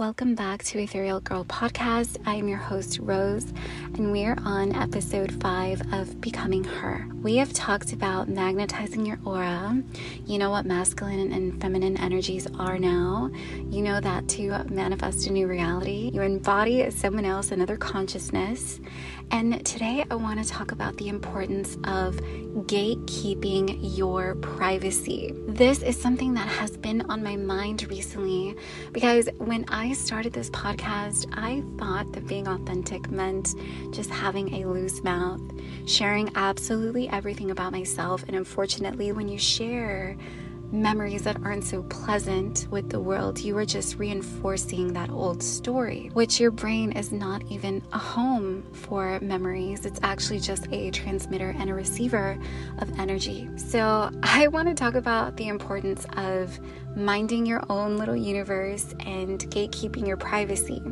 Welcome back to Ethereal Girl Podcast. I am your host, Rose, and we're on episode five of Becoming Her. We have talked about magnetizing your aura. You know what masculine and feminine energies are now. You know that to manifest a new reality, you embody someone else, another consciousness. And today I want to talk about the importance of gatekeeping your privacy. This is something that has been on my mind recently because when I started this podcast, I thought that being authentic meant just having a loose mouth, sharing absolutely everything about myself. And unfortunately, when you share, memories that aren't so pleasant with the world, you are just reinforcing that old story, which your brain is not even a home for memories. It's actually just a transmitter and a receiver of energy. So, I want to talk about the importance of minding your own little universe and gatekeeping your privacy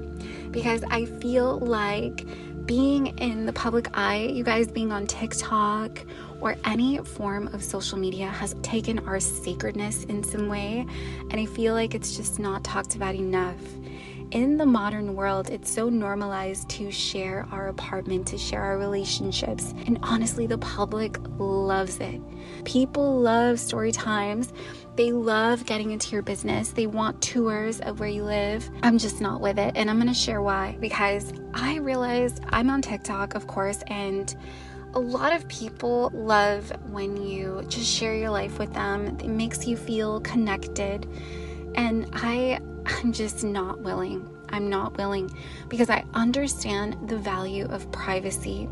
because I feel like being in the public eye, you guys being on TikTok or any form of social media has taken our sacredness in some way, and I feel like it's just not talked about enough. In the modern world, it's so normalized to share our apartment, to share our relationships, and honestly, the public loves it. People love story times. They love getting into your business. They want tours of where you live. I'm just not with it. And I'm going to share why. Because I realized I'm on TikTok, of course, and a lot of people love when you just share your life with them. It makes you feel connected. And I I'm just not willing. I'm not willing because I understand the value of privacy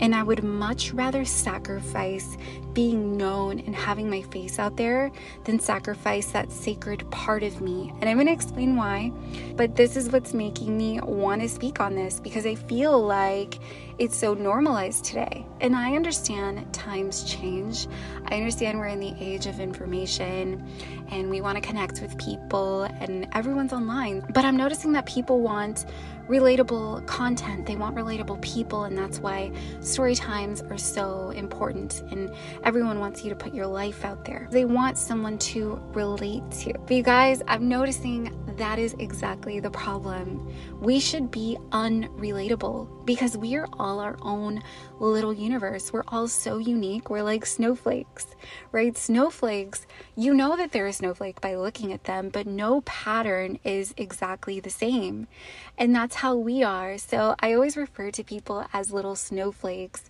and I would much rather sacrifice being known and having my face out there than sacrifice that sacred part of me. And I'm going to explain why, but this is what's making me want to speak on this because I feel like it's so normalized today. And I understand times change. I understand we're in the age of information and we want to connect with people and everyone's online. But I'm noticing that people want relatable content. They want relatable people, and that's why story times are so important. And everyone wants you to put your life out there. They want someone to relate to. But you guys, I'm noticing that is exactly the problem. We should be unrelatable because we are all our own little universe. We're all so unique. We're like snowflakes, right? Snowflakes, you know that they're a snowflake by looking at them, but no pattern is exactly the same. And that's how we are. So I always refer to people as little snowflakes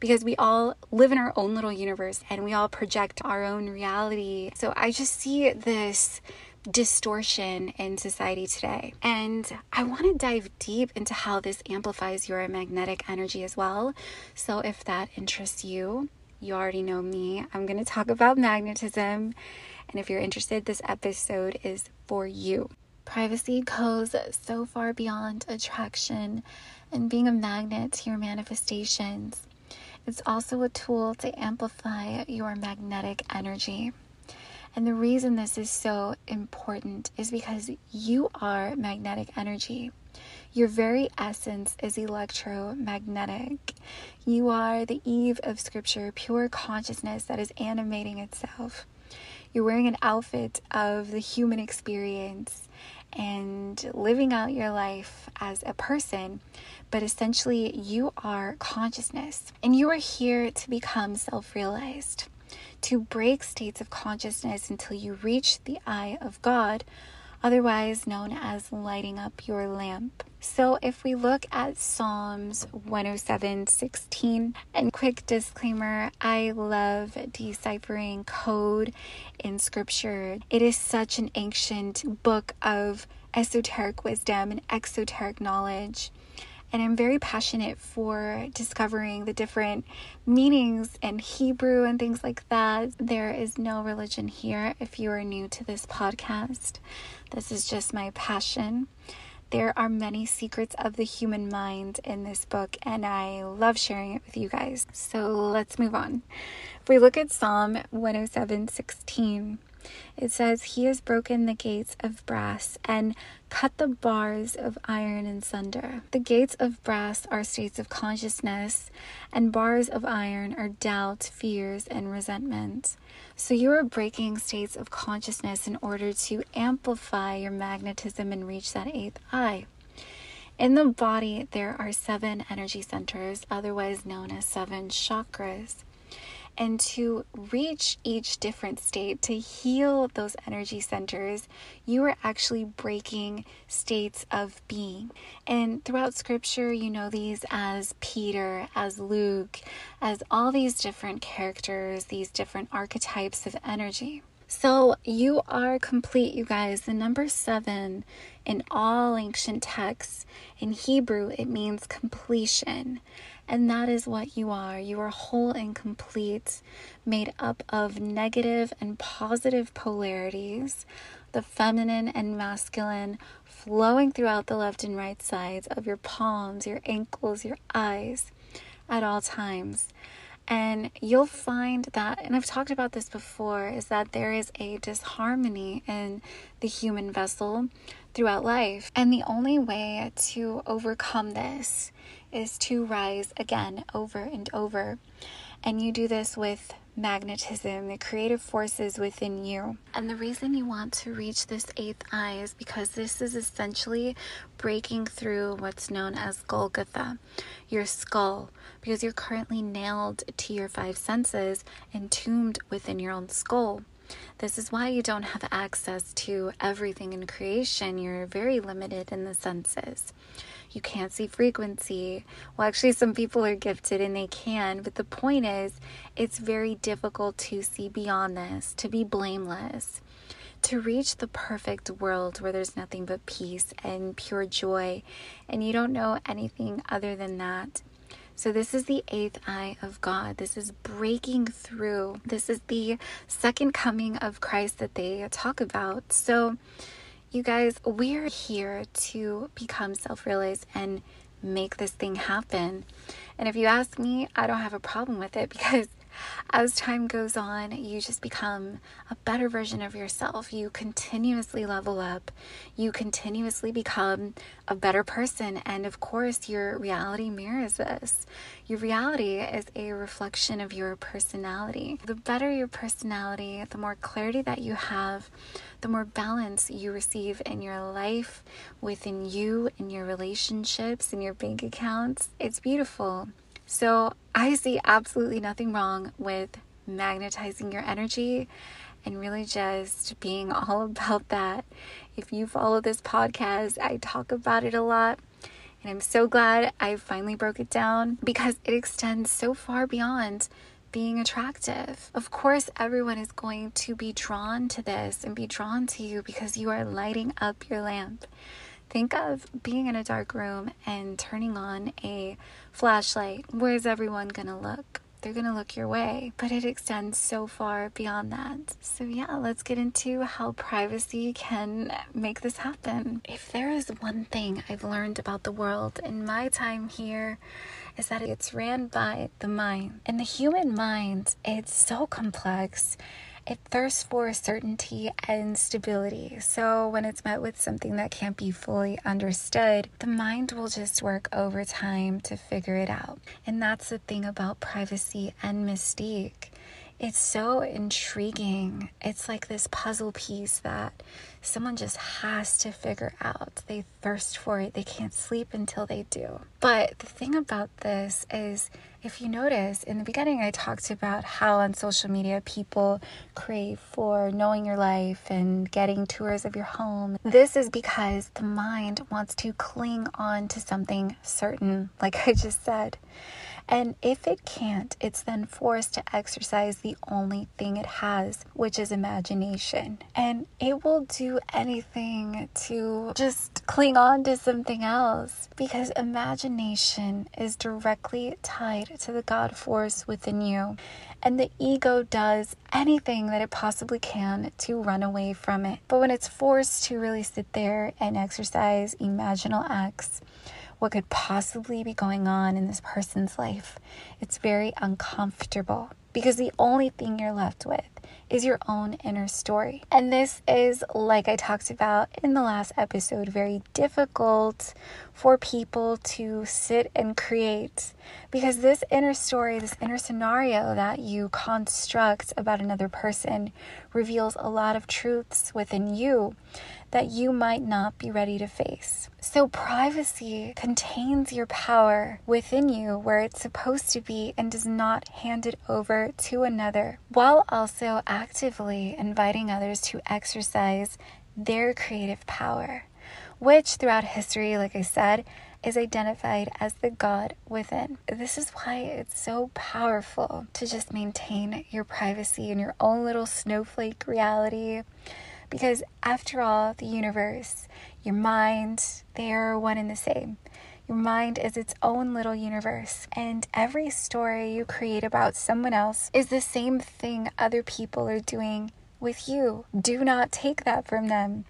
because we all live in our own little universe and we all project our own reality. So I just see this distortion in society today. And I want to dive deep into how this amplifies your magnetic energy as well. So if that interests you, you already know me. I'm going to talk about magnetism. And if you're interested, this episode is for you. Privacy goes so far beyond attraction and being a magnet to your manifestations. It's also a tool to amplify your magnetic energy. And the reason this is so important is because you are magnetic energy. Your very essence is electromagnetic. You are the Eve of Scripture, pure consciousness that is animating itself. You're wearing an outfit of the human experience and living out your life as a person, but essentially, you are consciousness and you are here to become self realized, to break states of consciousness until you reach the eye of God otherwise known as lighting up your lamp. So, if we look at Psalms 107 16, and quick disclaimer I love deciphering code in scripture. It is such an ancient book of esoteric wisdom and exoteric knowledge and I'm very passionate for discovering the different meanings in Hebrew and things like that. There is no religion here if you are new to this podcast. This is just my passion. There are many secrets of the human mind in this book, and I love sharing it with you guys. So let's move on. If we look at Psalm 107 16, it says, He has broken the gates of brass and cut the bars of iron in sunder. The gates of brass are states of consciousness, and bars of iron are doubt, fears, and resentment. So you are breaking states of consciousness in order to amplify your magnetism and reach that eighth eye. In the body, there are seven energy centers, otherwise known as seven chakras and to reach each different state, to heal those energy centers, you are actually breaking states of being. And throughout scripture, you know these as Peter, as Luke, as all these different characters, these different archetypes of energy. So you are complete, you guys. The number seven in all ancient texts in Hebrew, it means completion. And that is what you are. You are whole and complete, made up of negative and positive polarities, the feminine and masculine flowing throughout the left and right sides of your palms, your ankles, your eyes at all times. And you'll find that, and I've talked about this before, is that there is a disharmony in the human vessel throughout life. And the only way to overcome this is to rise again over and over. And you do this with magnetism, the creative forces within you. And the reason you want to reach this eighth eye is because this is essentially breaking through what's known as Golgotha, your skull, because you're currently nailed to your five senses, entombed within your own skull. This is why you don't have access to everything in creation. You're very limited in the senses you can't see frequency. Well, actually, some people are gifted and they can, but the point is, it's very difficult to see beyond this, to be blameless, to reach the perfect world where there's nothing but peace and pure joy, and you don't know anything other than that. So, this is the eighth eye of God. This is breaking through. This is the second coming of Christ that they talk about. So, you guys, we're here to become self realized and make this thing happen. And if you ask me, I don't have a problem with it because as time goes on, you just become a better version of yourself. You continuously level up, you continuously become a better person. And of course, your reality mirrors this. Your reality is a reflection of your personality. The better your personality, the more clarity that you have, the more balance you receive in your life, within you, in your relationships, in your bank accounts. It's beautiful. So I see absolutely nothing wrong with magnetizing your energy and really just being all about that. If you follow this podcast, I talk about it a lot. And I'm so glad I finally broke it down because it extends so far beyond being attractive. Of course, everyone is going to be drawn to this and be drawn to you because you are lighting up your lamp. Think of being in a dark room and turning on a flashlight. Where's everyone gonna look? They're gonna look your way, but it extends so far beyond that. So, yeah, let's get into how privacy can make this happen. If there is one thing I've learned about the world in my time here, is that it's ran by the mind. And the human mind, it's so complex it thirsts for certainty and stability. So, when it's met with something that can't be fully understood, the mind will just work overtime to figure it out. And that's the thing about privacy and mystique it's so intriguing. It's like this puzzle piece that someone just has to figure out. They thirst for it, they can't sleep until they do. But the thing about this is, if you notice, in the beginning, I talked about how on social media people crave for knowing your life and getting tours of your home. This is because the mind wants to cling on to something certain, like I just said. And if it can't, it's then forced to exercise the only thing it has, which is imagination. And it will do anything to just cling on to something else because imagination is directly tied to the God force within you. And the ego does anything that it possibly can to run away from it. But when it's forced to really sit there and exercise imaginal acts, what could possibly be going on in this person's life. It's very uncomfortable because the only thing you're left with is your own inner story. And this is, like I talked about in the last episode, very difficult for people to sit and create because this inner story, this inner scenario that you construct about another person reveals a lot of truths within you that you might not be ready to face. So, privacy contains your power within you where it's supposed to be and does not hand it over to another, while also actively inviting others to exercise their creative power, which throughout history, like I said, is identified as the God within. This is why it's so powerful to just maintain your privacy in your own little snowflake reality because after all, the universe, your mind, they are one and the same. Your mind is its own little universe, and every story you create about someone else is the same thing other people are doing with you. Do not take that from them.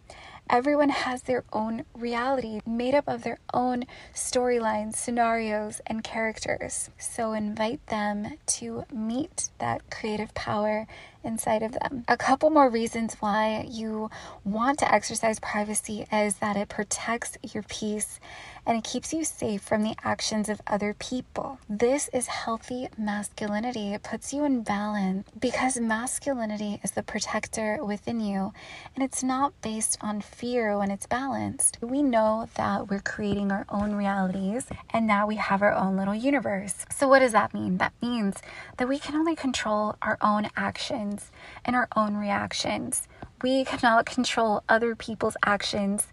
Everyone has their own reality made up of their own storylines, scenarios, and characters. So invite them to meet that creative power inside of them. A couple more reasons why you want to exercise privacy is that it protects your peace and it keeps you safe from the actions of other people. This is healthy masculinity. It puts you in balance because masculinity is the protector within you and it's not based on fear when it's balanced. We know that we're creating our own realities and now we have our own little universe. So, what does that mean? That means that we can only control our own actions and our own reactions. We cannot control other people's actions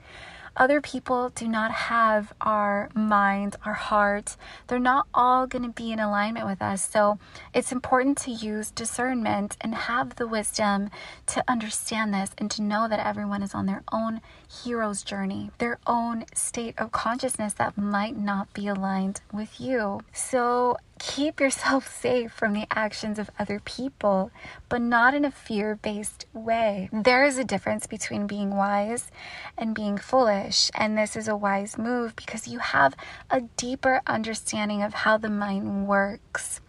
other people do not have our minds, our hearts. They're not all going to be in alignment with us. So it's important to use discernment and have the wisdom to understand this and to know that everyone is on their own hero's journey, their own state of consciousness that might not be aligned with you. So keep yourself safe from the actions of other people, but not in a fear based way. There is a difference between being wise and being foolish, and this is a wise move because you have a deeper understanding of how the mind works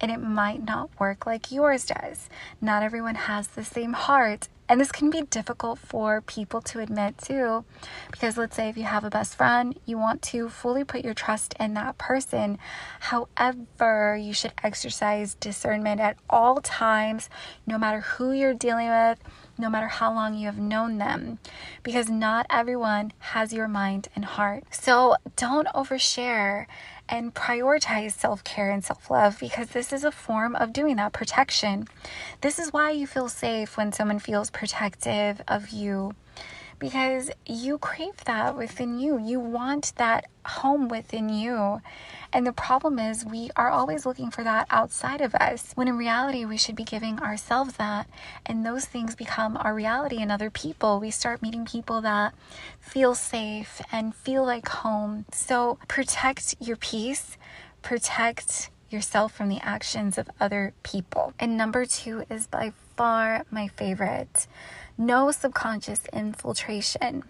and it might not work like yours does. Not everyone has the same heart and this can be difficult for people to admit too, because let's say if you have a best friend, you want to fully put your trust in that person. However, you should exercise discernment at all times, no matter who you're dealing with, no matter how long you have known them, because not everyone has your mind and heart. So don't overshare and prioritize self care and self love because this is a form of doing that protection. This is why you feel safe when someone feels protective of you because you crave that within you. You want that home within you. And the problem is, we are always looking for that outside of us, when in reality, we should be giving ourselves that. And those things become our reality in other people. We start meeting people that feel safe and feel like home. So protect your peace, protect yourself from the actions of other people. And number two is by far my favorite no subconscious infiltration.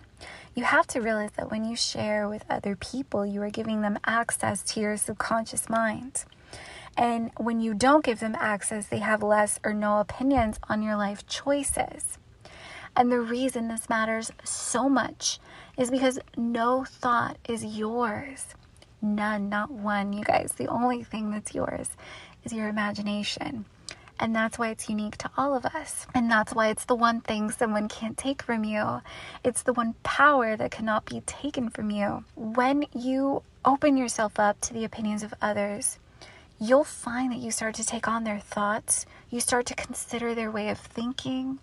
You have to realize that when you share with other people, you are giving them access to your subconscious mind. And when you don't give them access, they have less or no opinions on your life choices. And the reason this matters so much is because no thought is yours. None, not one, you guys. The only thing that's yours is your imagination. And that's why it's unique to all of us. And that's why it's the one thing someone can't take from you. It's the one power that cannot be taken from you. When you open yourself up to the opinions of others, you'll find that you start to take on their thoughts. You start to consider their way of thinking.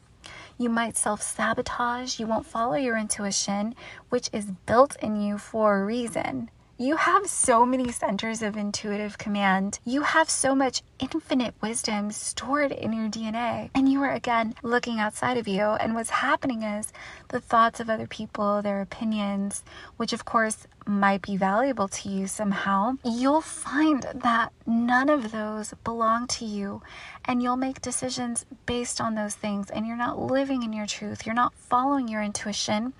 You might self sabotage. You won't follow your intuition, which is built in you for a reason. You have so many centers of intuitive command. You have so much infinite wisdom stored in your DNA. And you are again looking outside of you. And what's happening is the thoughts of other people, their opinions, which of course might be valuable to you somehow, you'll find that none of those belong to you. And you'll make decisions based on those things. And you're not living in your truth. You're not following your intuition.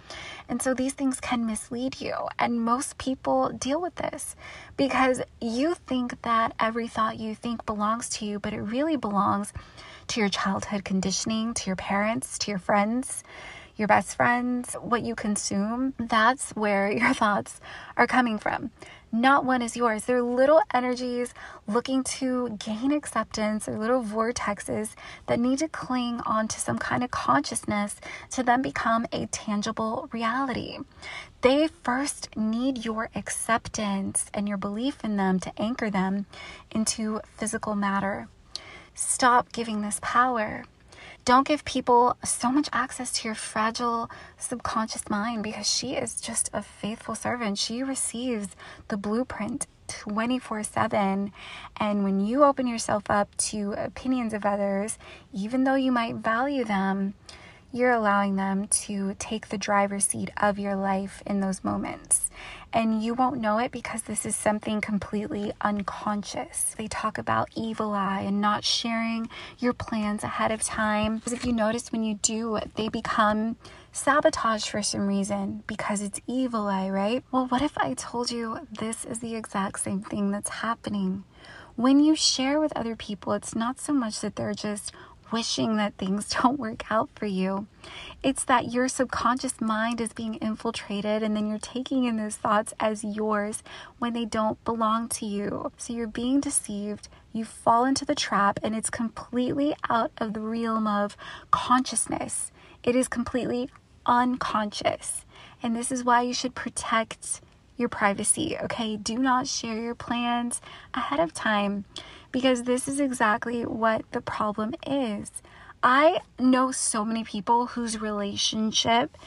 And so these things can mislead you. And most people deal with this because you think that every thought you think belongs belongs to you, but it really belongs to your childhood conditioning, to your parents, to your friends, your best friends, what you consume. That's where your thoughts are coming from. Not one is yours. They're little energies looking to gain acceptance or little vortexes that need to cling onto some kind of consciousness to then become a tangible reality. They first need your acceptance and your belief in them to anchor them into physical matter. Stop giving this power. Don't give people so much access to your fragile subconscious mind because she is just a faithful servant. She receives the blueprint 24 7. And when you open yourself up to opinions of others, even though you might value them, you're allowing them to take the driver's seat of your life in those moments. And you won't know it because this is something completely unconscious. They talk about evil eye and not sharing your plans ahead of time. Because if you notice when you do, they become sabotage for some reason because it's evil eye, right? Well, what if I told you this is the exact same thing that's happening? When you share with other people, it's not so much that they're just wishing that things don't work out for you. It's that your subconscious mind is being infiltrated and then you're taking in those thoughts as yours when they don't belong to you. So you're being deceived, you fall into the trap, and it's completely out of the realm of consciousness. It is completely unconscious. And this is why you should protect your privacy, okay? Do not share your plans ahead of time because this is exactly what the problem is. I know so many people whose relationship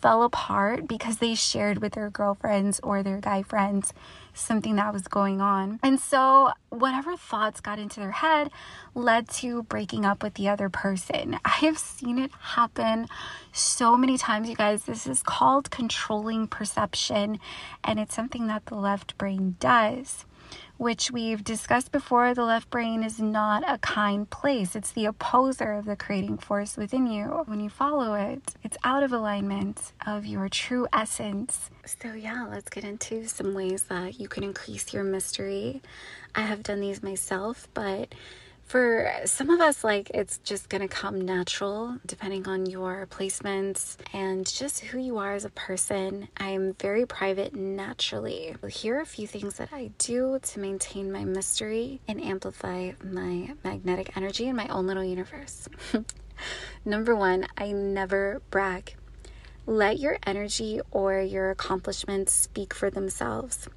fell apart because they shared with their girlfriends or their guy friends something that was going on. And so, whatever thoughts got into their head led to breaking up with the other person. I have seen it happen so many times, you guys. This is called controlling perception, and it's something that the left brain does which we've discussed before, the left brain is not a kind place. It's the opposer of the creating force within you. When you follow it, it's out of alignment of your true essence. So, yeah, let's get into some ways that you can increase your mystery. I have done these myself, but for some of us, like it's just gonna come natural depending on your placements and just who you are as a person. I'm very private naturally. Here are a few things that I do to maintain my mystery and amplify my magnetic energy in my own little universe. Number one, I never brag. Let your energy or your accomplishments speak for themselves.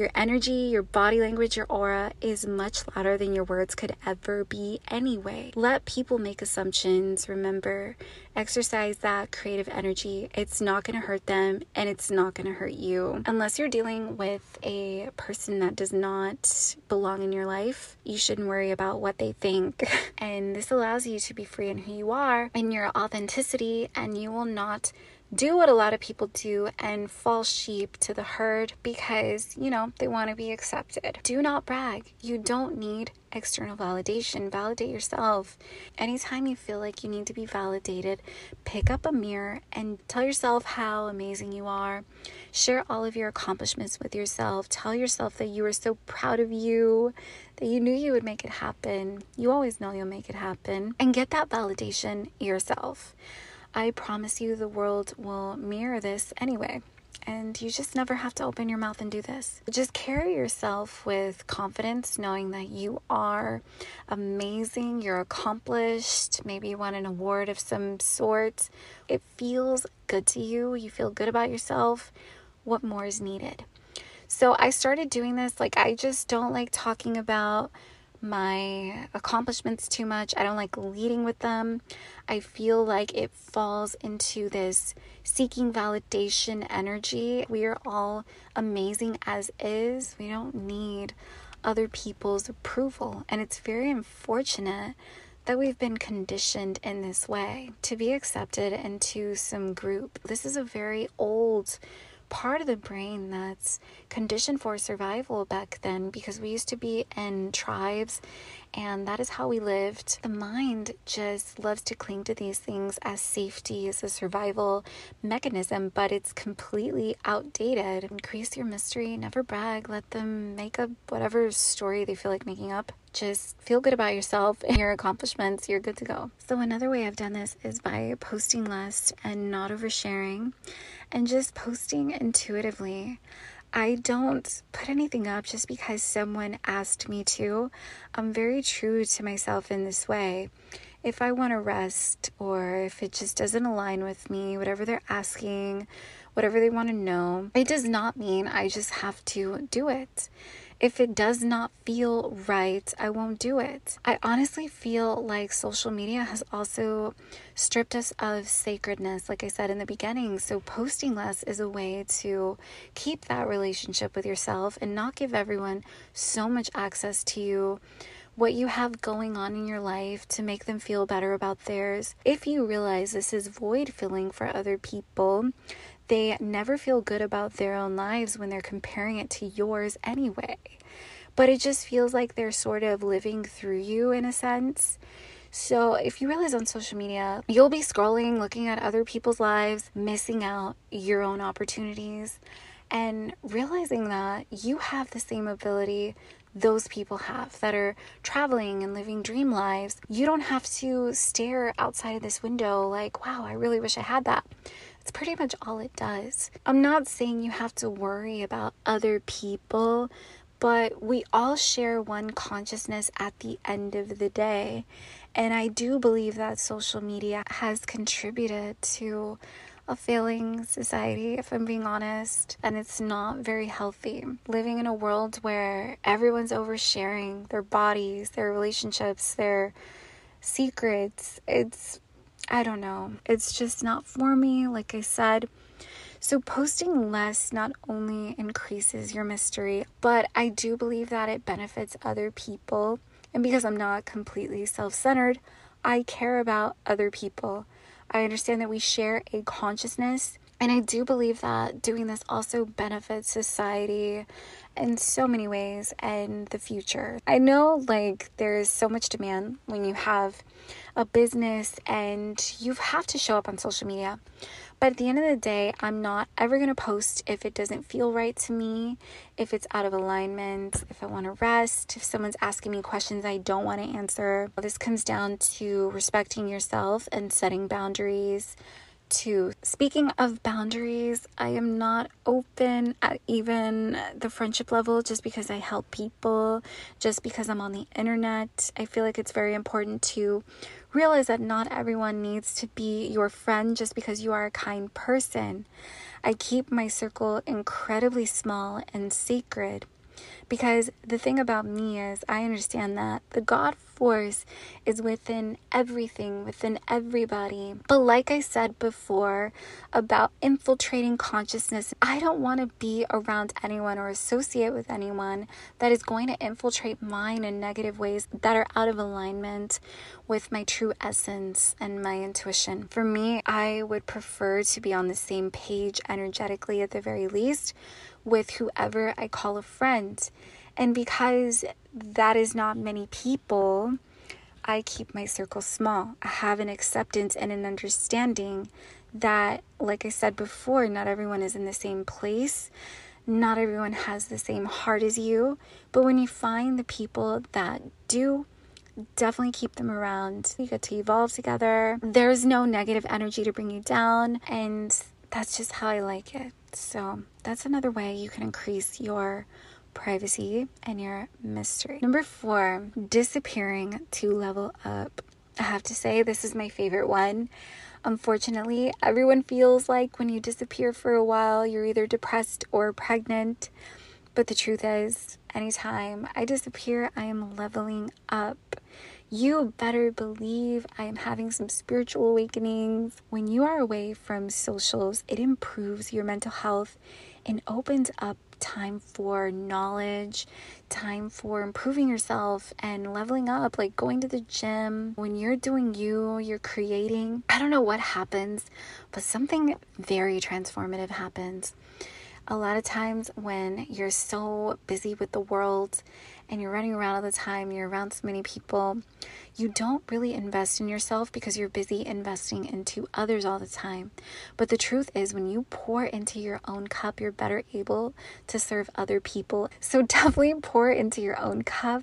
Your energy, your body language, your aura is much louder than your words could ever be anyway. Let people make assumptions. Remember, exercise that creative energy. It's not going to hurt them and it's not going to hurt you. Unless you're dealing with a person that does not belong in your life, you shouldn't worry about what they think. and this allows you to be free in who you are and your authenticity, and you will not do what a lot of people do and fall sheep to the herd because, you know, they want to be accepted. Do not brag. You don't need external validation. Validate yourself. Anytime you feel like you need to be validated, pick up a mirror and tell yourself how amazing you are. Share all of your accomplishments with yourself. Tell yourself that you are so proud of you, that you knew you would make it happen. You always know you'll make it happen. And get that validation yourself. I promise you the world will mirror this anyway. And you just never have to open your mouth and do this. Just carry yourself with confidence, knowing that you are amazing, you're accomplished. Maybe you won an award of some sort. It feels good to you, you feel good about yourself. What more is needed? So I started doing this. Like, I just don't like talking about my accomplishments too much. I don't like leading with them. I feel like it falls into this seeking validation energy. We are all amazing as is. We don't need other people's approval. And it's very unfortunate that we've been conditioned in this way to be accepted into some group. This is a very old part of the brain that's conditioned for survival back then because we used to be in tribes and that is how we lived. The mind just loves to cling to these things as safety, as a survival mechanism, but it's completely outdated. Increase your mystery, never brag, let them make up whatever story they feel like making up just feel good about yourself and your accomplishments, you're good to go. So, another way I've done this is by posting less and not oversharing and just posting intuitively. I don't put anything up just because someone asked me to. I'm very true to myself in this way. If I want to rest or if it just doesn't align with me, whatever they're asking, whatever they want to know, it does not mean I just have to do it. If it does not feel right, I won't do it. I honestly feel like social media has also stripped us of sacredness, like I said in the beginning. So, posting less is a way to keep that relationship with yourself and not give everyone so much access to you what you have going on in your life to make them feel better about theirs. If you realize this is void filling for other people, they never feel good about their own lives when they're comparing it to yours anyway. But it just feels like they're sort of living through you in a sense. So, if you realize on social media, you'll be scrolling, looking at other people's lives, missing out your own opportunities, and realizing that you have the same ability those people have that are traveling and living dream lives. You don't have to stare outside of this window like, wow, I really wish I had that. It's pretty much all it does. I'm not saying you have to worry about other people, but we all share one consciousness at the end of the day. And I do believe that social media has contributed to a failing society, if I'm being honest, and it's not very healthy. Living in a world where everyone's oversharing their bodies, their relationships, their secrets, it's I don't know. It's just not for me, like I said. So, posting less not only increases your mystery, but I do believe that it benefits other people. And because I'm not completely self centered, I care about other people. I understand that we share a consciousness. And I do believe that doing this also benefits society in so many ways and the future. I know like there's so much demand when you have a business and you have to show up on social media. But at the end of the day, I'm not ever going to post if it doesn't feel right to me, if it's out of alignment, if I want to rest, if someone's asking me questions I don't want to answer. This comes down to respecting yourself and setting boundaries to speaking of boundaries, I am not open at even the friendship level just because I help people, just because I'm on the internet. I feel like it's very important to realize that not everyone needs to be your friend just because you are a kind person. I keep my circle incredibly small and sacred because the thing about me is, I understand that the God force is within everything, within everybody. But like I said before about infiltrating consciousness, I don't want to be around anyone or associate with anyone that is going to infiltrate mine in negative ways that are out of alignment with my true essence and my intuition. For me, I would prefer to be on the same page energetically at the very least with whoever I call a friend. And because that is not many people, I keep my circle small. I have an acceptance and an understanding that, like I said before, not everyone is in the same place. Not everyone has the same heart as you. But when you find the people that do, definitely keep them around. You get to evolve together. There's no negative energy to bring you down. And that's just how I like it. So that's another way you can increase your privacy and your mystery. Number four, disappearing to level up. I have to say, this is my favorite one. Unfortunately, everyone feels like when you disappear for a while, you're either depressed or pregnant. But the truth is, anytime I disappear, I am leveling up you better believe I am having some spiritual awakenings. When you are away from socials, it improves your mental health and opens up time for knowledge, time for improving yourself and leveling up, like going to the gym. When you're doing you, you're creating. I don't know what happens, but something very transformative happens. A lot of times when you're so busy with the world and you're running around all the time, you're around so many people, you don't really invest in yourself because you're busy investing into others all the time. But the truth is, when you pour into your own cup, you're better able to serve other people. So definitely pour into your own cup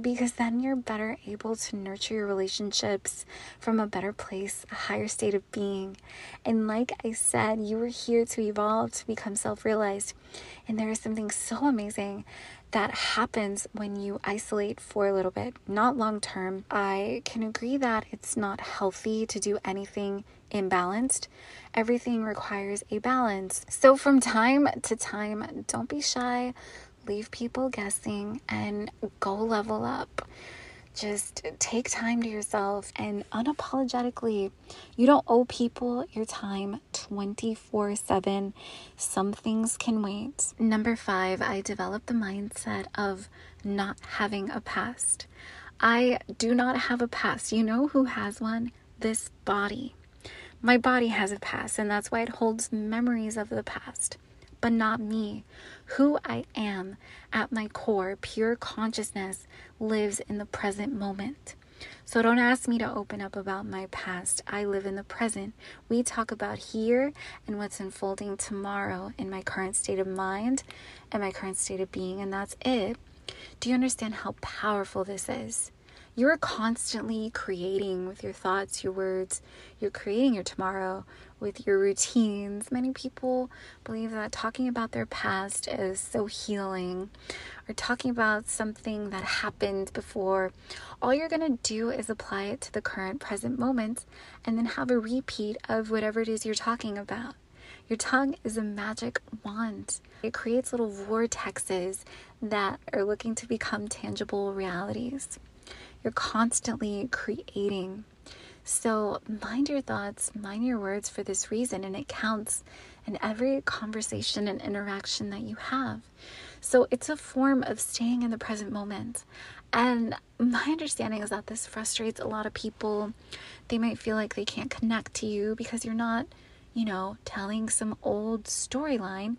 because then you're better able to nurture your relationships from a better place, a higher state of being. And like I said, you were here to evolve, to become self realized. And there is something so amazing that happens when you isolate for a little bit, not long term. I can agree that it's not healthy to do anything imbalanced. Everything requires a balance. So, from time to time, don't be shy, leave people guessing, and go level up just take time to yourself and unapologetically you don't owe people your time 24 7 some things can wait. Number five i developed the mindset of not having a past. I do not have a past. You know who has one? This body. My body has a past and that's why it holds memories of the past but not me. Who I am at my core, pure consciousness, lives in the present moment. So don't ask me to open up about my past. I live in the present. We talk about here and what's unfolding tomorrow in my current state of mind and my current state of being, and that's it. Do you understand how powerful this is? You're constantly creating with your thoughts, your words. You're creating your tomorrow with your routines. Many people believe that talking about their past is so healing, or talking about something that happened before. All you're going to do is apply it to the current present moment and then have a repeat of whatever it is you're talking about. Your tongue is a magic wand. It creates little vortexes that are looking to become tangible realities. You're constantly creating. So mind your thoughts, mind your words for this reason, and it counts in every conversation and interaction that you have. So it's a form of staying in the present moment. And my understanding is that this frustrates a lot of people. They might feel like they can't connect to you because you're not, you know, telling some old storyline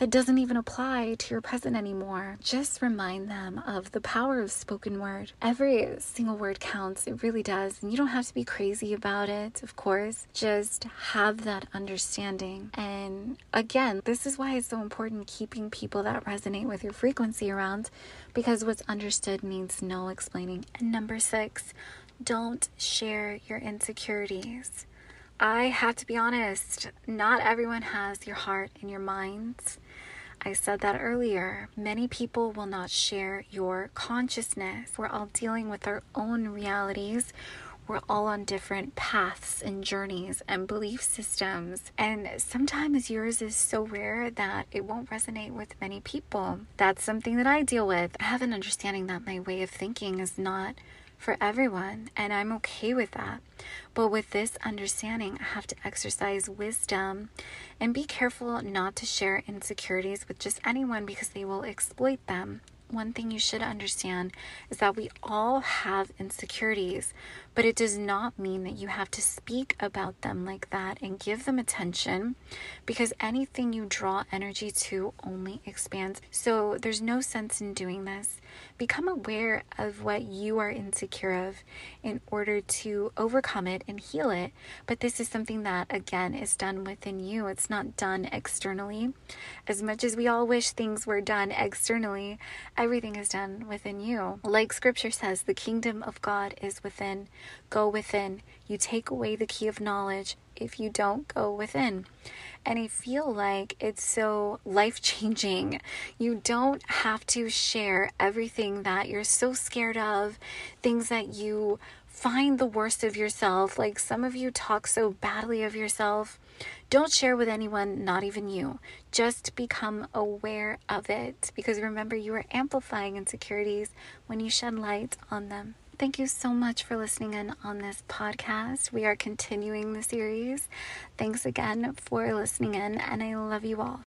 that doesn't even apply to your present anymore. Just remind them of the power of spoken word. Every single word counts, it really does. And you don't have to be crazy about it, of course. Just have that understanding. And again, this is why it's so important keeping people that resonate with your frequency around because what's understood needs no explaining. And number six, don't share your insecurities. I have to be honest, not everyone has your heart and your minds. I said that earlier. Many people will not share your consciousness. We're all dealing with our own realities. We're all on different paths and journeys and belief systems. And sometimes yours is so rare that it won't resonate with many people. That's something that I deal with. I have an understanding that my way of thinking is not for everyone, and I'm okay with that. But with this understanding, I have to exercise wisdom and be careful not to share insecurities with just anyone because they will exploit them one thing you should understand is that we all have insecurities, but it does not mean that you have to speak about them like that and give them attention because anything you draw energy to only expands. So there's no sense in doing this. Become aware of what you are insecure of in order to overcome it and heal it. But this is something that, again, is done within you, it's not done externally. As much as we all wish things were done externally, everything is done within you. Like scripture says, the kingdom of God is within. Go within. You take away the key of knowledge if you don't go within. And I feel like it's so life changing. You don't have to share everything that you're so scared of, things that you find the worst of yourself. Like some of you talk so badly of yourself. Don't share with anyone, not even you. Just become aware of it because remember, you are amplifying insecurities when you shed light on them. Thank you so much for listening in on this podcast. We are continuing the series. Thanks again for listening in, and I love you all.